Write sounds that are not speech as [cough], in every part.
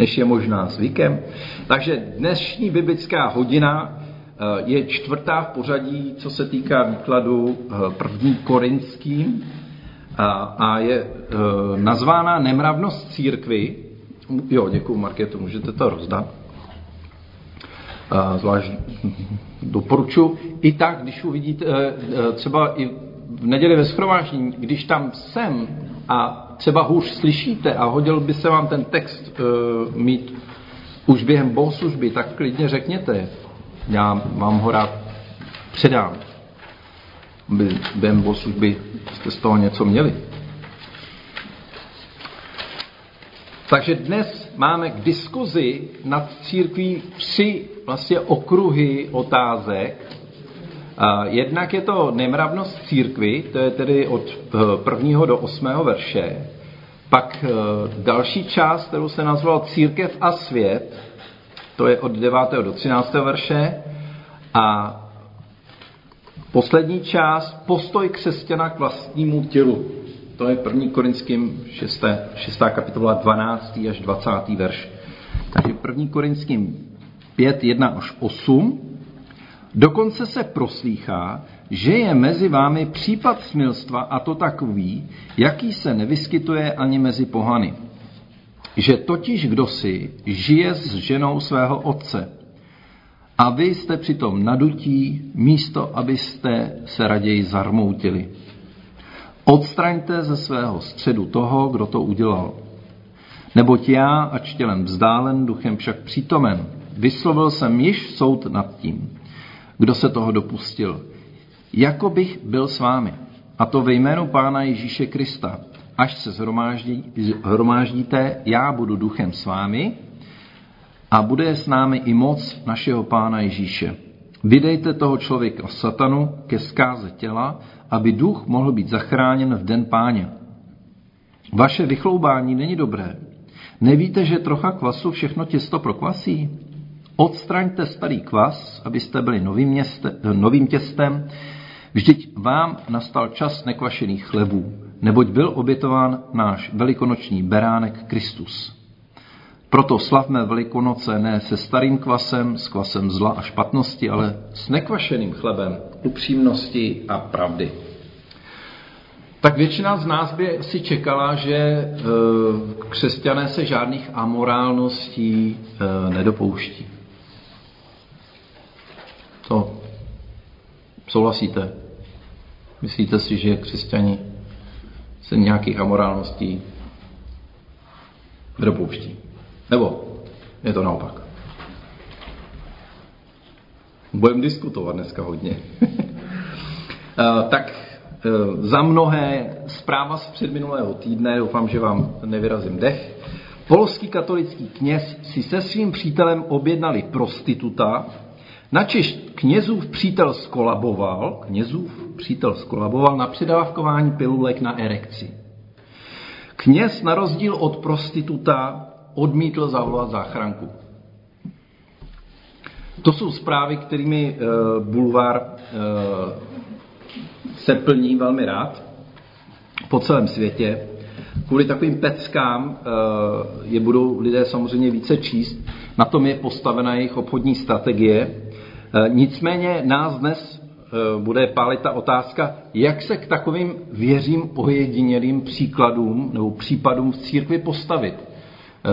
než je možná zvykem. Takže dnešní biblická hodina eh, je čtvrtá v pořadí, co se týká výkladu eh, první korinským a je nazvána Nemravnost církvy. Jo, děkuji Marketu, můžete to rozdat. Zvlášť doporučuji. I tak, když uvidíte třeba i v neděli ve schromáždění, když tam jsem a třeba hůř slyšíte a hodil by se vám ten text uh, mít už během bohoslužby, tak klidně řekněte. Já vám ho rád předám. Během bohoslužby jste z toho něco měli. Takže dnes máme k diskuzi nad církví tři vlastně okruhy otázek, Jednak je to nemravnost církvy, to je tedy od eh, prvního do osmého verše. Pak eh, další část, kterou se nazval Církev a svět, to je od 9. do 13. verše. A poslední část, postoj křesťana k vlastnímu tělu. To je první korinským 6. 6. kapitola 12. až 20. verš. Takže první korinským 5, 1 až 8 Dokonce se proslýchá, že je mezi vámi případ smilstva a to takový, jaký se nevyskytuje ani mezi pohany. Že totiž kdosi žije s ženou svého otce a vy jste přitom nadutí, místo abyste se raději zarmoutili. Odstraňte ze svého středu toho, kdo to udělal. Neboť já, ač tělem vzdálen, duchem však přítomen, vyslovil jsem již soud nad tím kdo se toho dopustil. Jako bych byl s vámi. A to ve jménu Pána Ježíše Krista. Až se zhromáždí, zhromáždíte, já budu duchem s vámi a bude s námi i moc našeho Pána Ježíše. Vydejte toho člověka satanu ke zkáze těla, aby duch mohl být zachráněn v den páně. Vaše vychloubání není dobré. Nevíte, že trocha kvasu všechno těsto prokvasí? Odstraňte starý kvas, abyste byli novým, měste, novým těstem. Vždyť vám nastal čas nekvašených chlebů, neboť byl obětován náš velikonoční beránek Kristus. Proto slavme Velikonoce ne se starým kvasem, s kvasem zla a špatnosti, ale s nekvašeným chlebem upřímnosti a pravdy. Tak většina z nás by si čekala, že e, křesťané se žádných amorálností e, nedopouští. To souhlasíte? Myslíte si, že křesťani se nějakých amorálností nedopouští? Nebo je to naopak? Budeme diskutovat dneska hodně. [laughs] Eh, tak eh, za mnohé zpráva z předminulého týdne, doufám, že vám nevyrazím dech. Polský katolický kněz si se svým přítelem objednali prostituta, Načež knězův přítel skolaboval, knězův přítel skolaboval na předávkování pilulek na erekci. Kněz na rozdíl od prostituta odmítl zavolat záchranku. To jsou zprávy, kterými uh, bulvár uh, se plní velmi rád po celém světě. Kvůli takovým peckám uh, je budou lidé samozřejmě více číst. Na tom je postavena jejich obchodní strategie. Eh, nicméně nás dnes eh, bude pálit ta otázka, jak se k takovým věřím ojedinělým příkladům nebo případům v církvi postavit. Eh,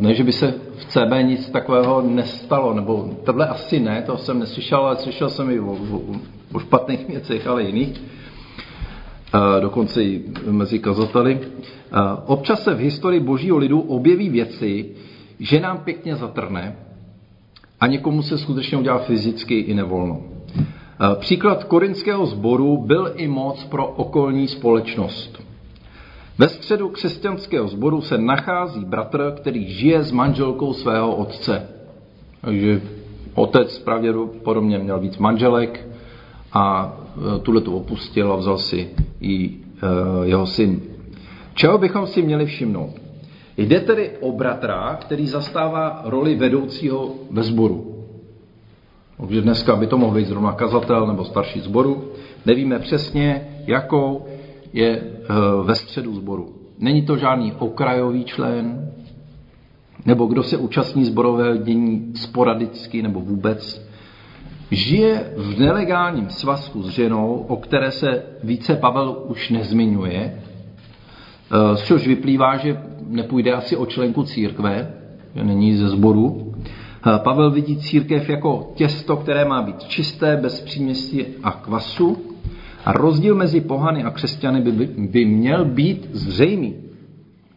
ne, že by se v CB nic takového nestalo, nebo tohle asi ne, to jsem neslyšel, ale slyšel jsem i o, o, o špatných [laughs] věcech, ale jiných, dokonce i mezi kazateli. Občas se v historii božího lidu objeví věci, že nám pěkně zatrne, a někomu se skutečně udělá fyzicky i nevolno. Eh, příklad korinského sboru byl i moc pro okolní společnost. Ve středu křesťanského sboru se nachází bratr, který žije s manželkou svého otce. Takže otec pravděpodobně měl víc manželek a eh, tuhle tu opustil a vzal si i eh, jeho syn. Čeho bychom si měli všimnout? Jde tedy o bratra, který zastává roli vedoucího ve sboru. Takže dneska by to mohl být zrovna kazatel nebo starší zboru. Nevíme přesně, jakou je eh, ve středu sboru. Není to žádný okrajový člen, nebo kdo se účastní zborového dění sporadicky nebo vůbec, žije v nelegálním svazku s ženou, o které se více Pavel už nezmiňuje, z čehož vyplývá, že nepůjde asi o členku církve, že není ze sboru. Pavel vidí církev jako těsto, které má být čisté, bez příměstí a kvasu. A rozdíl mezi pohany a křesťany by, by měl být zřejmý.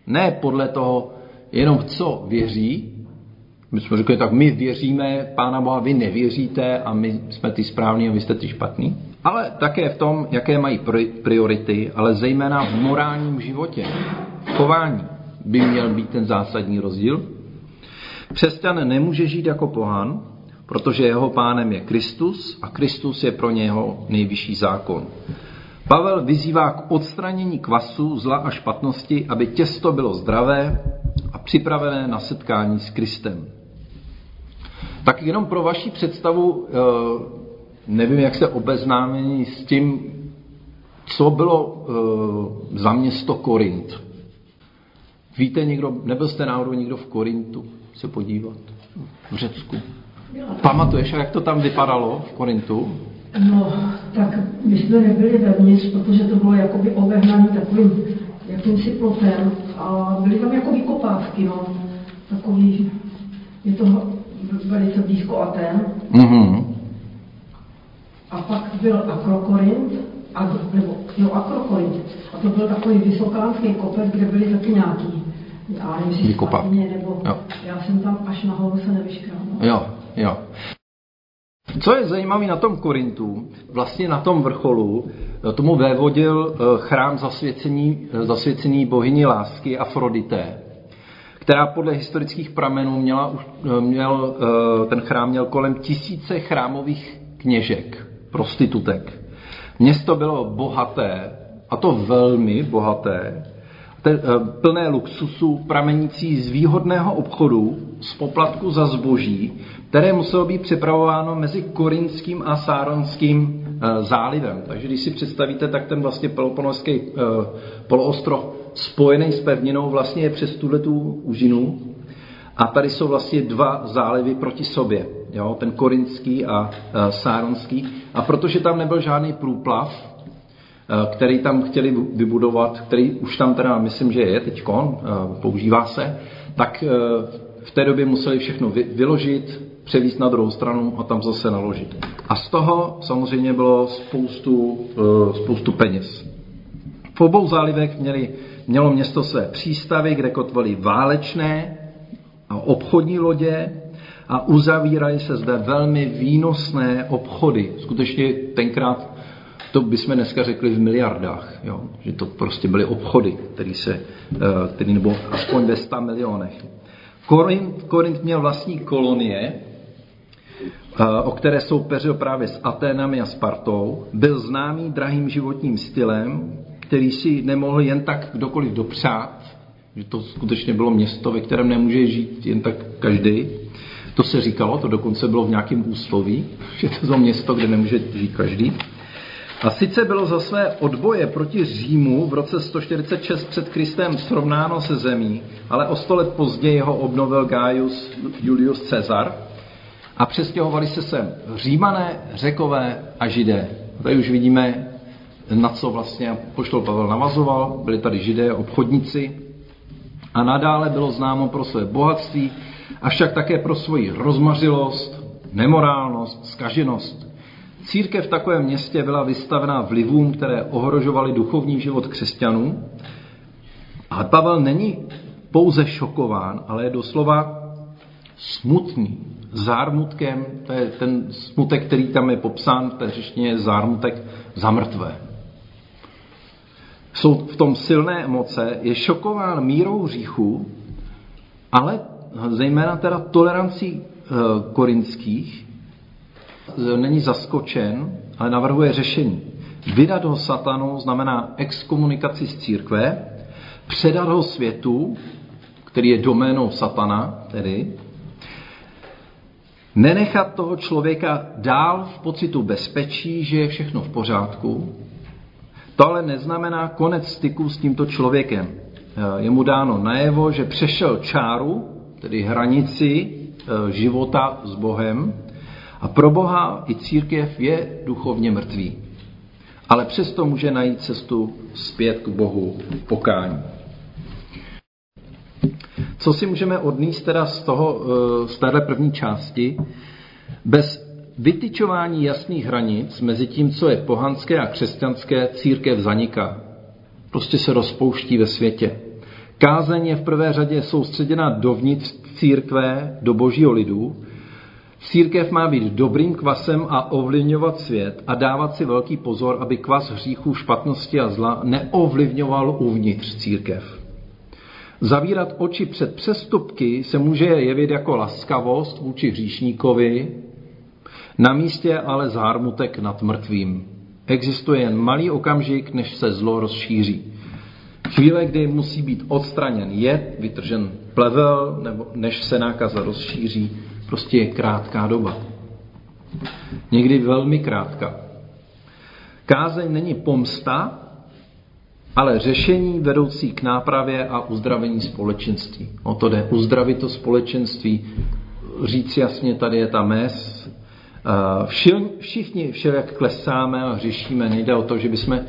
Ne podle toho, jenom co věří. My jsme řekli, tak my věříme Pána Boha, vy nevěříte a my jsme ty správní a vy jste ty špatný. Ale také v tom, jaké mají priority, ale zejména v morálním životě, v chování by měl být ten zásadní rozdíl. Křesťan nemůže žít jako pohan, protože jeho pánem je Kristus a Kristus je pro něho nejvyšší zákon. Pavel vyzývá k odstranění kvasu, zla a špatnosti, aby těsto bylo zdravé a připravené na setkání s Kristem. Tak jenom pro vaši představu, eh, nevím, jak se obeznámení s tím, co bylo eh, za město Korint. Víte někdo, nebyl jste náhodou někdo v Korintu se podívat? V Řecku? Pamatuješ, jak to tam vypadalo v Korintu? No, tak my jsme nebyli vevnitř, protože to bylo jakoby obehnaný takovým jakýmsi plotem a byly tam jako vykopávky, no. Takový, je to velice blízko Aten. Mm-hmm. A pak byl Akrokorint, a, nebo jo, Akrokorint. A to byl takový vysokánský kopec, kde byly taky nějaký, já nevím, nebo jo. já jsem tam až nahoru se nevyškral. No. Jo, jo. Co je zajímavé na tom Korintu, vlastně na tom vrcholu, eh, tomu vévodil eh, chrám zasvěcený, eh, zasvěcený bohyni lásky Afrodité, která podle historických pramenů měla, měl, ten chrám měl kolem tisíce chrámových kněžek, prostitutek. Město bylo bohaté, a to velmi bohaté, plné luxusu, pramenící z výhodného obchodu, z poplatku za zboží, které muselo být připravováno mezi Korinským a Sáronským eh, zálivem. Takže když si představíte, tak ten vlastně peloponovský eh, poloostrov spojený s pevninou vlastně je přes tuhle tu užinu. A tady jsou vlastně dva zálivy proti sobě. Jo? Ten korinský a eh, sáronský. A protože tam nebyl žádný průplav, který tam chtěli vybudovat, který už tam teda myslím, že je teď, používá se, tak v té době museli všechno vyložit, převíst na druhou stranu a tam zase naložit. A z toho samozřejmě bylo spoustu, spoustu peněz. V obou zálivech měli, mělo město své přístavy, kde kotvali válečné a obchodní lodě a uzavíraly se zde velmi výnosné obchody. Skutečně tenkrát to bychom dneska řekli v miliardách, jo? že to prostě byly obchody, které se, eh, který, nebo aspoň ve 100 milionech. Korint, Korint měl vlastní kolonie, o které soupeřil právě s Aténami a Spartou, byl známý drahým životním stylem, který si nemohl jen tak kdokoliv dopřát, že to skutečně bylo město, ve kterém nemůže žít jen tak každý. To se říkalo, to dokonce bylo v nějakém úsloví, [laughs] že to je město, kde nemůže žít každý. A sice bylo za své odboje proti Římu v roce 146 před Kristem srovnáno se zemí, ale o sto let později ho obnovil Gaius Julius Caesar a přestěhovali se sem Římané, Řekové a Židé. A tady už vidíme, na co vlastně poštol Pavel navazoval. Byli tady Židé, obchodníci a nadále bylo známo pro své bohatství, avšak také pro svoji rozmařilost, nemorálnost, skaženost. Církev v takovém městě byla vystavená vlivům, které ohrožovaly duchovní život křesťanů. Ale Pavel není pouze šokován, ale je doslova smutný. Zármutkem, to je ten smutek, který tam je popsán v té řeštině, zármutek za mrtvé. Jsou v tom silné emoce, je šokován mírou hříchu, ale zejména teda tolerancí e, korinských, není zaskočen, ale navrhuje řešení. Vydat ho satanu znamená exkomunikaci z církve, předat ho světu, který je doménou satana, tedy, nenechat toho člověka dál v pocitu bezpečí, že je všechno v pořádku. To ale neznamená konec styku s tímto člověkem. Je mu dáno najevo, že přešel čáru tedy hranici e, života s Bohem. A pro Boha i církev je duchovně mrtvý. Ale přesto může najít cestu zpět k Bohu v pokání. Co si můžeme odníst teda z, toho, e, z téhle první části? Bez vytyčování jasných hranic mezi tím, co je pohanské a křesťanské, církev zaniká. Prostě se rozpouští ve světě. Kázeň je v prvé řadě soustředěna dovnitř církve, do božího lidu. Církev má být dobrým kvasem a ovlivňovat svět a dávat si velký pozor, aby kvas hříchů, špatnosti a zla neovlivňoval uvnitř církev. Zavírat oči před přestupky se může jevit jako laskavost vůči hříšníkovi, na místě ale zármutek nad mrtvým. Existuje jen malý okamžik, než se zlo rozšíří. Chvíle, kdy musí být odstraněn jed, vytržen plevel, nebo než se nákaza rozšíří, prostě je krátká doba. Někdy velmi krátká. Kázeň není pomsta, ale řešení vedoucí k nápravě a uzdravení společenství. O to jde. Uzdravit to společenství, říct jasně, tady je ta mez. Všichni všelijak klesáme a řešíme. Nejde o to, že bychom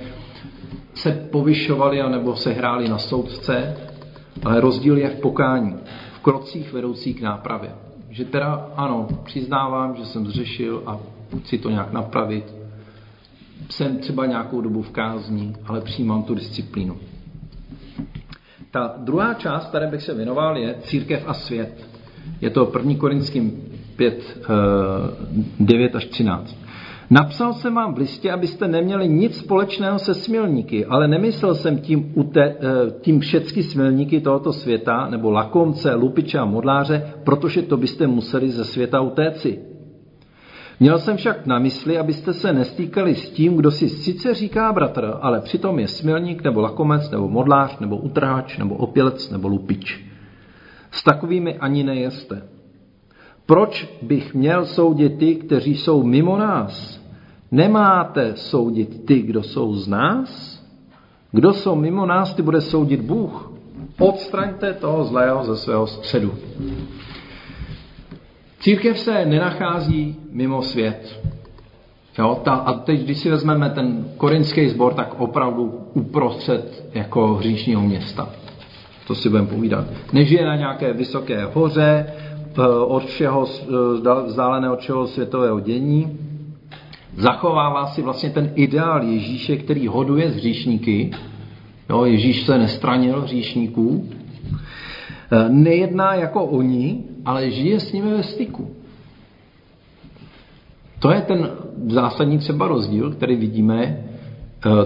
se povyšovali nebo se hráli na soudce, ale rozdíl je v pokání, v krocích vedoucích k nápravě. Že teda ano, přiznávám, že jsem zřešil a chci to nějak napravit. Jsem třeba nějakou dobu v kázní, ale přijímám tu disciplínu. Ta druhá část, které bych se věnoval, je církev a svět. Je to 1. Korinským 5, 9 až 13. Napsal jsem vám v listě, abyste neměli nic společného se smilníky, ale nemyslel jsem tím, ute, eh, tím všecky smilníky tohoto světa, nebo lakomce, lupiče a modláře, protože to byste museli ze světa utéci. Měl jsem však na mysli, abyste se nestýkali s tím, kdo si sice říká bratr, ale přitom je smilník, nebo lakomec, nebo modlář, nebo utrhač, nebo opělec, nebo lupič. S takovými ani nejeste. Proč bych měl soudit ty, kteří jsou mimo nás? Nemáte soudit ty, kdo jsou z nás? Kdo jsou mimo nás, ty bude soudit Bůh. Odstraňte toho zlého ze svého středu. Církev se nenachází mimo svět. Jo, ta, a teď, když si vezmeme ten korinský sbor, tak opravdu uprostřed jako hříšního města. To si budeme povídat. Nežije na nějaké vysoké hoře, eh, od všeho, eh, vzdálené od všeho světového dění, zachovává si vlastně ten ideál Ježíše, který hoduje z hříšníky. Jo, Ježíš se nestranil hříšníků. E, nejedná jako oni, ale žije s nimi ve styku. To je ten zásadní třeba rozdíl, který vidíme e,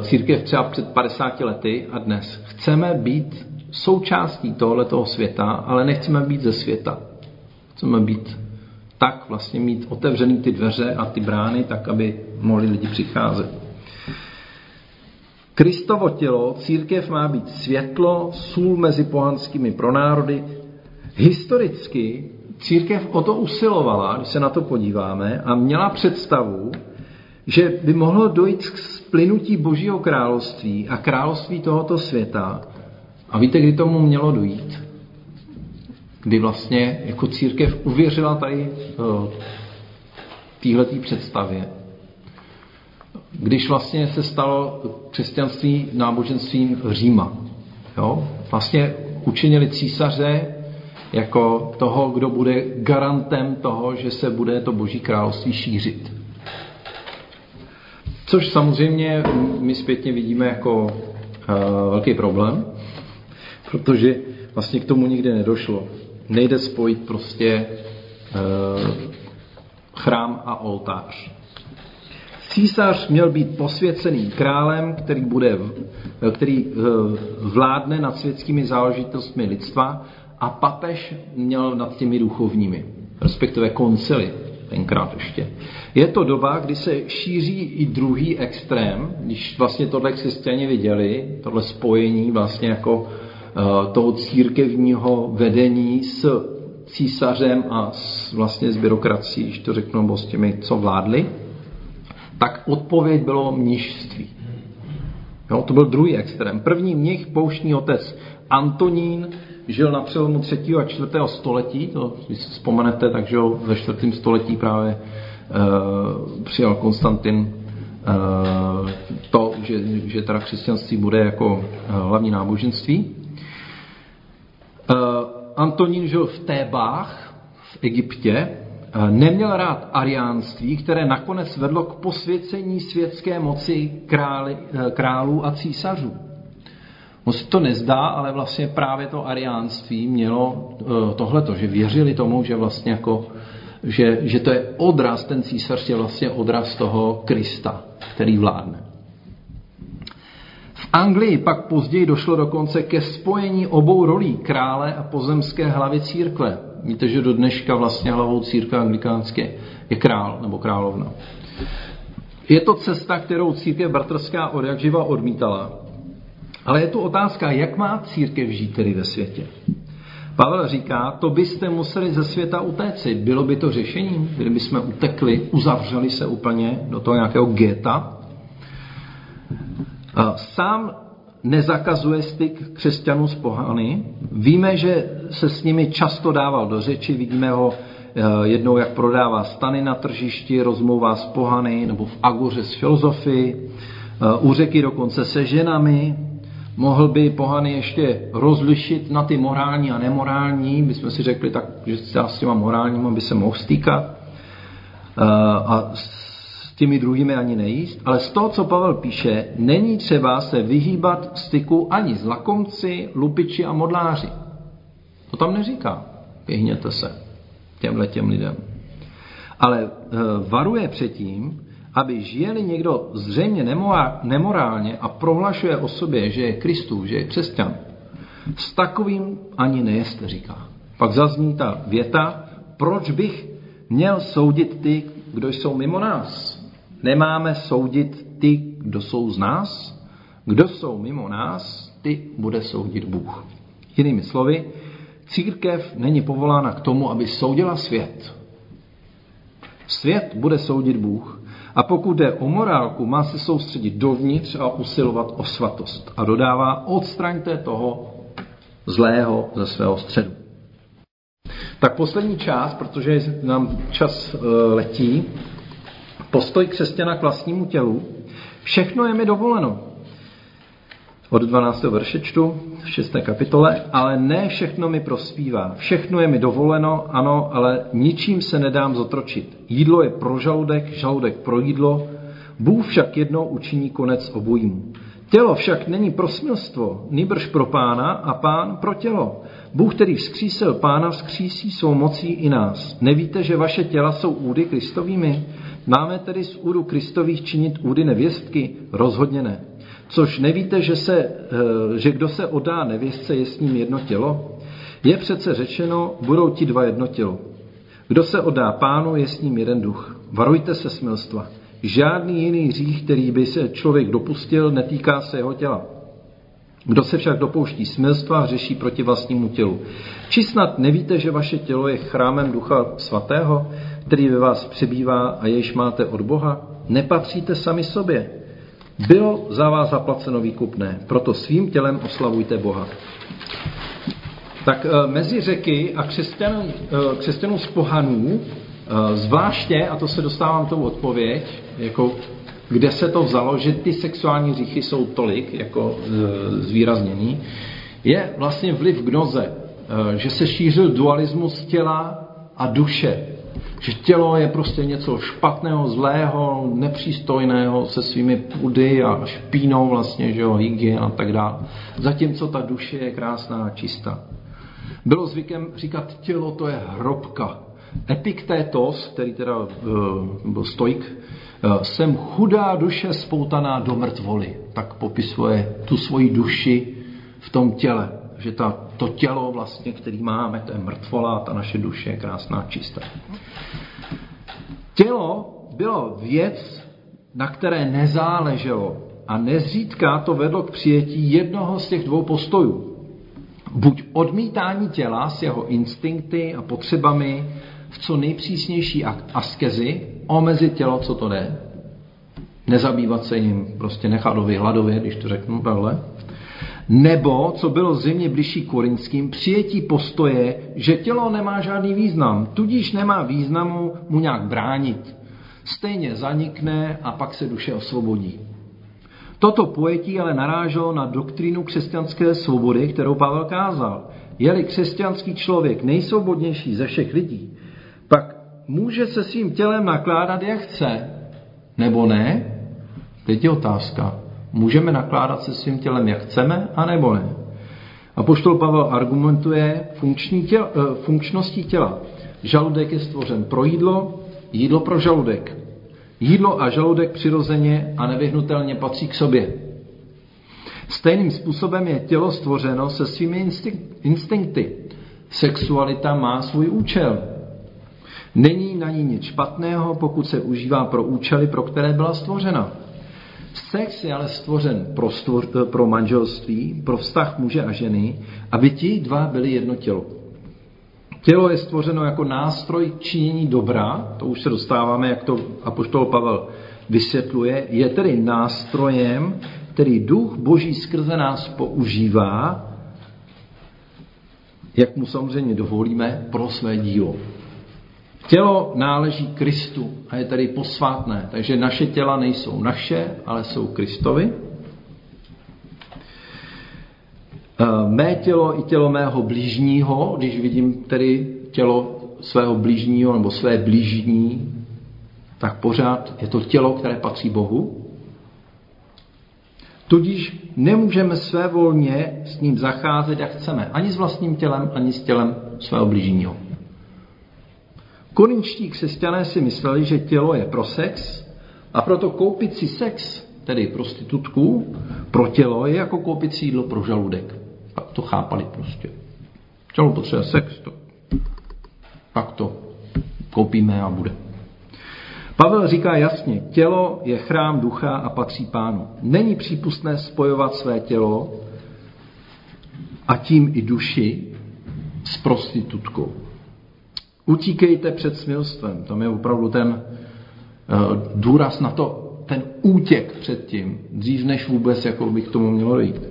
církev třeba před 50 lety a dnes. Chceme být součástí tohoto světa, ale nechceme být ze světa. Chceme být tak vlastně mít otevřený ty dveře a ty brány, tak aby mohli lidi přicházet. Kristovo tělo, církev má být světlo, sůl mezi pohanskými pronárody. Historicky církev o to usilovala, když se na to podíváme, a měla představu, že by mohlo dojít k splynutí Božího království a království tohoto světa. A víte, kdy tomu mělo dojít? Kdy vlastně jako církev uvěřila tady téhletý představě. Když vlastně se stalo křesťanství náboženstvím Říma. Jo? Vlastně učinili císaře jako toho, kdo bude garantem toho, že se bude to boží království šířit. Což samozřejmě my zpětně vidíme jako uh, velký problém, protože vlastně k tomu nikdy nedošlo nejde spojit prostě e, chrám a oltář. Císař měl být posvěceným králem, který, bude, který eh, vládne nad světskými záležitostmi lidstva a papež měl nad těmi duchovními, respektive koncily tenkrát ještě. Je to doba, kdy se šíří i druhý extrém, když vlastně tohle křesťani viděli, tohle spojení vlastně jako Eh, toho církevního vedení s císařem a s, vlastně s byrokracií, když to řeknu, nebo s těmi, co vládli, tak odpověď bylo mnižství. Jo, to byl druhý extrém. První mnich, pouštní otec Antonín, žil na přelomu 3. a 4. století, to si vzpomenete, takže ve 4. století právě e, přijal Konstantin e, to, že, že teda křesťanství bude jako hlavní náboženství. E, Antonín žil v Tébách, v Egyptě, neměl rád ariánství, které nakonec vedlo k posvěcení světské moci králi, králů a císařů. On si to nezdá, ale vlastně právě to ariánství mělo eh, tohleto, že věřili tomu, že vlastně jako, že, že to je odraz, ten císař je vlastně odraz toho Krista, který vládne. Anglii pak později došlo dokonce ke spojení obou rolí krále a pozemské hlavy církve. Víte, že do dneška vlastně hlavou církve anglikánské je král nebo královna. Je to cesta, kterou církev bratrská od jak živa odmítala. Ale je tu otázka, jak má církev žít tedy ve světě. Pavel říká, to byste museli ze světa utéci. Bylo by to řešením, kdyby jsme utekli, uzavřeli se úplně do toho nějakého geta. Sám nezakazuje styk křesťanů s pohany. Víme, že se s nimi často dával do řeči, vidíme ho eh, jednou, jak prodává stany na tržišti, rozmlouvá s pohany, nebo v agoře s filozofy, eh, u řeky dokonce se ženami, Mohl by pohany ještě rozlišit na ty morální a nemorální. My jsme si řekli, tak, že s těma morálníma by se mohl stýkat eh, a s těmi druhými ani nejíst. Ale z toho, co Pavel píše, není třeba se vyhýbat styku ani s lakomci, lupiči a modláři. To tam neříká. Vyhněte se těmhle těm lidem. Ale eh, varuje předtím, aby žije někdo zřejmě nemorálně a prohlašuje o sobě, že je Kristův, že je křesťan, s takovým ani nejeste, říká. Pak zazní ta věta, proč bych měl soudit ty, kdo jsou mimo nás? Nemáme soudit ty, kdo jsou z nás? Kdo jsou mimo nás, ty bude soudit Bůh. Jinými slovy, církev není povolána k tomu, aby soudila svět. Svět bude soudit Bůh. A pokud jde o morálku, má se soustředit dovnitř a usilovat o svatost. A dodává, odstraňte toho zlého ze svého středu. Tak poslední část, protože nám čas e, letí, postoj křesťana k vlastnímu tělu. Všechno je mi dovoleno od 12. verše čtu, v 6. kapitole, ale ne všechno mi prospívá. Všechno je mi dovoleno, ano, ale ničím se nedám zotročit. Jídlo je pro žaludek, žaludek pro jídlo, Bůh však jednou učiní konec obojímu. Tělo však není pro smilstvo, nýbrž pro pána a pán pro tělo. Bůh, který vzkřísil pána, vzkřísí svou mocí i nás. Nevíte, že vaše těla jsou údy Kristovými? Máme tedy z údu Kristových činit údy nevěstky? Rozhodně ne. Což nevíte, že, se, eh, že kdo se odá nevěstce, je s ním jedno tělo? Je přece řečeno, budou ti dva jedno tělo. Kdo se odá pánu, je s ním jeden duch. Varujte se smilstva. Žádný jiný hřích, který by se člověk dopustil, netýká se jeho těla. Kdo se však dopouští smilstva, řeší proti vlastnímu tělu. Či snad nevíte, že vaše tělo je chrámem Ducha Svatého, který ve vás přebývá a jež máte od Boha? Nepatříte sami sobě, bylo za vás zaplaceno výkupné, proto svým tělem oslavujte Boha. Tak eh, mezi řeky a křesťanů, eh, křesťanů z pohanů, eh, zvláště, a to se dostávám tou odpověď, jako kde se to vzalo, že ty sexuální říchy jsou tolik jako zvýraznění, je vlastně vliv gnoze, že se šířil dualismus těla a duše že tělo je prostě něco špatného, zlého, nepřístojného se svými pudy a špínou vlastně, že jo, hygien a tak dále. Zatímco ta duše je krásná a čistá. Bylo zvykem říkat, tělo to je hrobka. Epiktétos, který teda uh, byl stoik, jsem chudá duše spoutaná do mrtvoly. Tak popisuje tu svoji duši v tom těle. Že ta, to tělo vlastně, který máme, to je mrtvola, ta naše duše je krásná, čistá. Tělo bylo věc, na které nezáleželo a nezřídka to vedlo k přijetí jednoho z těch dvou postojů. Buď odmítání těla s jeho instinkty a potřebami v co nejpřísnější askezi, omezit tělo, co to jde, nezabývat se jim, prostě nechat ho vyhladově, když to řeknu takhle, Nebo, co bylo zřejmě bližší korinským, přijetí postoje, že tělo nemá žádný význam, tudíž nemá významu mu nějak bránit. Stejně zanikne a pak se duše osvobodí. Toto pojetí ale naráželo na doktrínu křesťanské svobody, kterou Pavel kázal. Je-li křesťanský člověk nejsvobodnější ze všech lidí, může se svým tělem nakládat, jak chce, nebo ne? Teď je otázka. Můžeme nakládat se svým tělem, jak chceme, anebo ne? A poštol Pavel argumentuje funkční těla, eh, funkčností těla. Žaludek je stvořen pro jídlo, jídlo pro žaludek. Jídlo a žaludek přirozeně a nevyhnutelně patří k sobě. Stejným způsobem je tělo stvořeno se svými instinkty. Sexualita má svůj účel. Není na ní nic špatného, pokud se užívá pro účely, pro které byla stvořena. Sex je ale stvořen pro, stvor, pro manželství, pro vztah muže a ženy, aby ti dva byli jedno tělo. Tělo je stvořeno jako nástroj činění dobra, to už se dostáváme, jak to apoštol Pavel vysvětluje, je tedy nástrojem, který duch boží skrze nás používá, jak mu samozřejmě dovolíme, pro své dílo. Tělo náleží Kristu a je tedy posvátné, takže naše těla nejsou naše, ale jsou Kristovi. Eh, mé tělo i tělo mého blížního, když vidím tedy tělo svého blížního nebo své blížní, tak pořád je to tělo, které patří Bohu. Tudíž nemůžeme své volně s ním zacházet, jak chceme. Ani s vlastním tělem, ani s tělem svého blížního. Korinčtí křesťané si mysleli, že tělo je pro sex a proto koupit si sex, tedy prostitutku, pro tělo je jako koupit si jídlo pro žaludek. Tak to chápali prostě. Tělo potřebuje sex, to. pak to koupíme a bude. Pavel říká jasně, tělo je chrám ducha a patří pánu. Není přípustné spojovat své tělo a tím i duši s prostitutkou. Utíkejte před smilstvem. Tam je opravdu ten eh, důraz na to, ten útěk před tím, dřív než vůbec, jako by k tomu mělo dojít.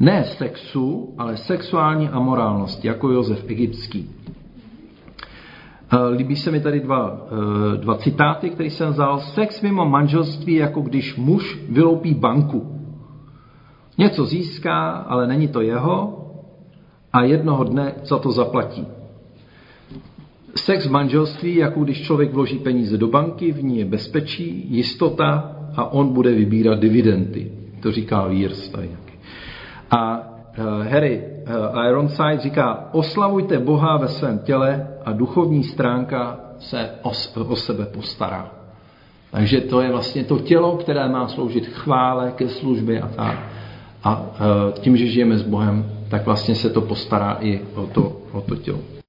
Ne sexu, ale sexuální amorálnosti, jako Josef Egyptský. Eh, líbí se mi tady dva, eh, dva citáty, které jsem vzal. Sex mimo manželství, jako když muž vyloupí banku. Něco získá, ale není to jeho a jednoho dne za to zaplatí. Sex v manželství, jako když člověk vloží peníze do banky, v ní je bezpečí, jistota a on bude vybírat dividendy. To říká Lears tady. A uh, Harry uh, Ironside říká, oslavujte Boha ve svém těle a duchovní stránka se o, o sebe postará. Takže to je vlastně to tělo, které má sloužit chvále, ke službě a tak. A uh, tím, že žijeme s Bohem, tak vlastně se to postará i o to, o to tělo.